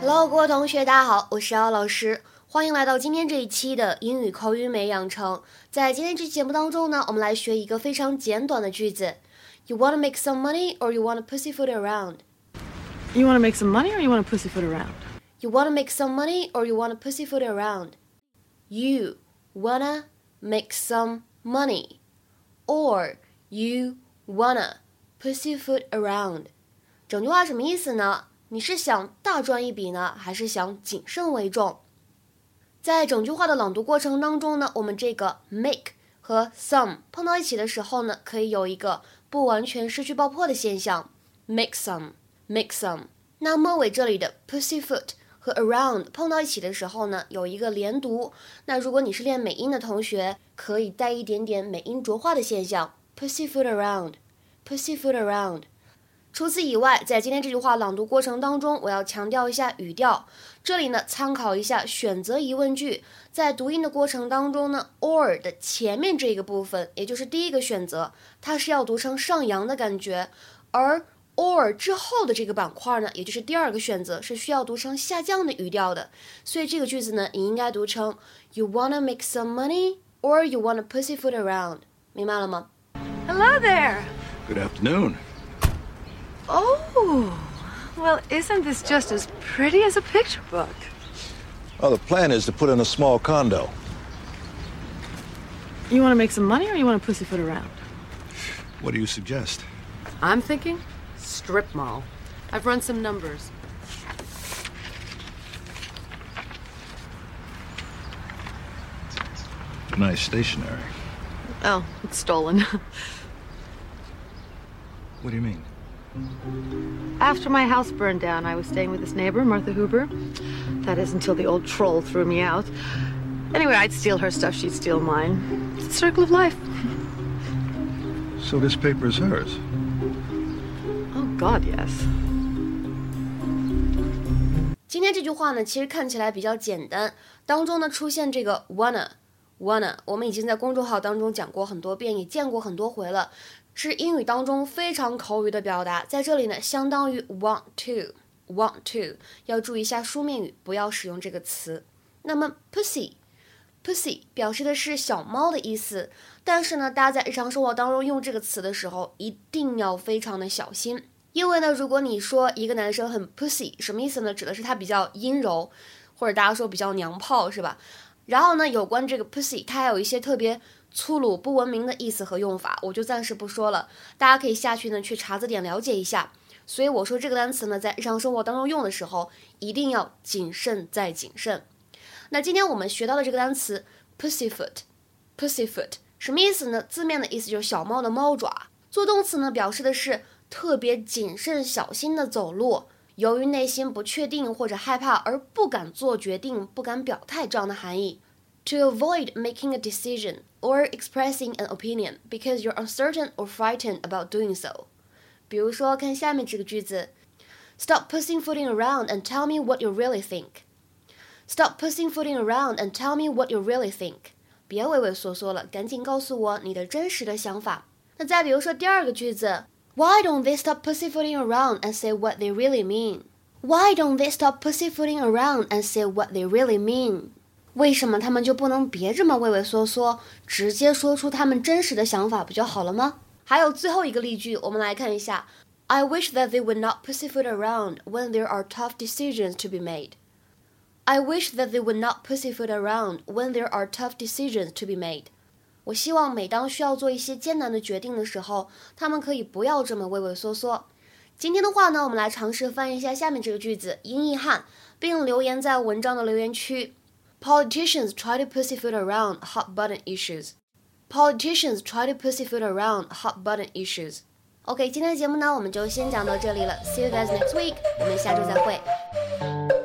Hello，各位同学，大家好，我是姚老师，欢迎来到今天这一期的英语口语美养成。在今天这期节目当中呢，我们来学一个非常简短的句子：You want to make some money or you want to pussyfoot around? You want to make some money or you want to pussyfoot around? You want to make some money or you want to pussyfoot around? You wanna make some money or you wanna pussyfoot around? 整句话什么意思呢？你是想大赚一笔呢，还是想谨慎为重？在整句话的朗读过程当中呢，我们这个 make 和 some 碰到一起的时候呢，可以有一个不完全失去爆破的现象，make some，make some。那末尾这里的 pussyfoot 和 around 碰到一起的时候呢，有一个连读。那如果你是练美音的同学，可以带一点点美音浊化的现象，pussyfoot around，pussyfoot around。除此以外，在今天这句话朗读过程当中，我要强调一下语调。这里呢，参考一下选择疑问句，在读音的过程当中呢，or 的前面这个部分，也就是第一个选择，它是要读成上扬的感觉；而 or 之后的这个板块呢，也就是第二个选择，是需要读成下降的语调的。所以这个句子呢，你应该读成 You wanna make some money, or you wanna pussyfoot around？明白了吗？Hello there. Good afternoon. Oh, well, isn't this just as pretty as a picture book? Well, the plan is to put in a small condo. You want to make some money or you want to pussyfoot around? What do you suggest? I'm thinking strip mall. I've run some numbers. Nice stationery. Oh, it's stolen. what do you mean? After my house burned down, I was staying with this neighbor, Martha Huber. That is until the old troll threw me out. Anyway, I'd steal her stuff, she'd steal mine. It's the circle of life. So this paper is hers? Oh, God, yes. 今天这句话呢，其实看起来比较简单，当中呢出现这个 wanna wanna，我们已经在公众号当中讲过很多遍，也见过很多回了。 是英语当中非常口语的表达，在这里呢，相当于 want to，want to，要注意一下书面语，不要使用这个词。那么 pussy，pussy 表示的是小猫的意思，但是呢，大家在日常生活当中用这个词的时候，一定要非常的小心，因为呢，如果你说一个男生很 pussy，什么意思呢？指的是他比较阴柔，或者大家说比较娘炮，是吧？然后呢，有关这个 pussy，它还有一些特别。粗鲁、不文明的意思和用法，我就暂时不说了。大家可以下去呢去查字典了解一下。所以我说这个单词呢，在日常生活当中用的时候，一定要谨慎再谨慎。那今天我们学到的这个单词 pussyfoot，pussyfoot 什么意思呢？字面的意思就是小猫的猫爪。做动词呢，表示的是特别谨慎小心的走路。由于内心不确定或者害怕而不敢做决定、不敢表态这样的含义。To avoid making a decision or expressing an opinion because you're uncertain or frightened about doing so。比如说，看下面这个句子：Stop pussyfooting around and tell me what you really think. Stop pussyfooting around and tell me what you really think. 别畏畏缩缩了，赶紧告诉我你的真实的想法。那再比如说第二个句子：Why don't they stop pussyfooting around and say what they really mean? Why don't they stop pussyfooting around and say what they really mean? 为什么他们就不能别这么畏畏缩缩，直接说出他们真实的想法不就好了吗？还有最后一个例句，我们来看一下：I wish that they would not pussyfoot around when there are tough decisions to be made. I wish that they would not pussyfoot around when there are tough decisions to be made. 我希望每当需要做一些艰难的决定的时候，他们可以不要这么畏畏缩缩。今天的话呢，我们来尝试翻译一下下面这个句子英译汉，并留言在文章的留言区。Politicians try to pussyfoot around hot button issues. Politicians try to pussyfoot around hot button issues. OK，今天的节目呢，我们就先讲到这里了。See you guys next week，我们下周再会。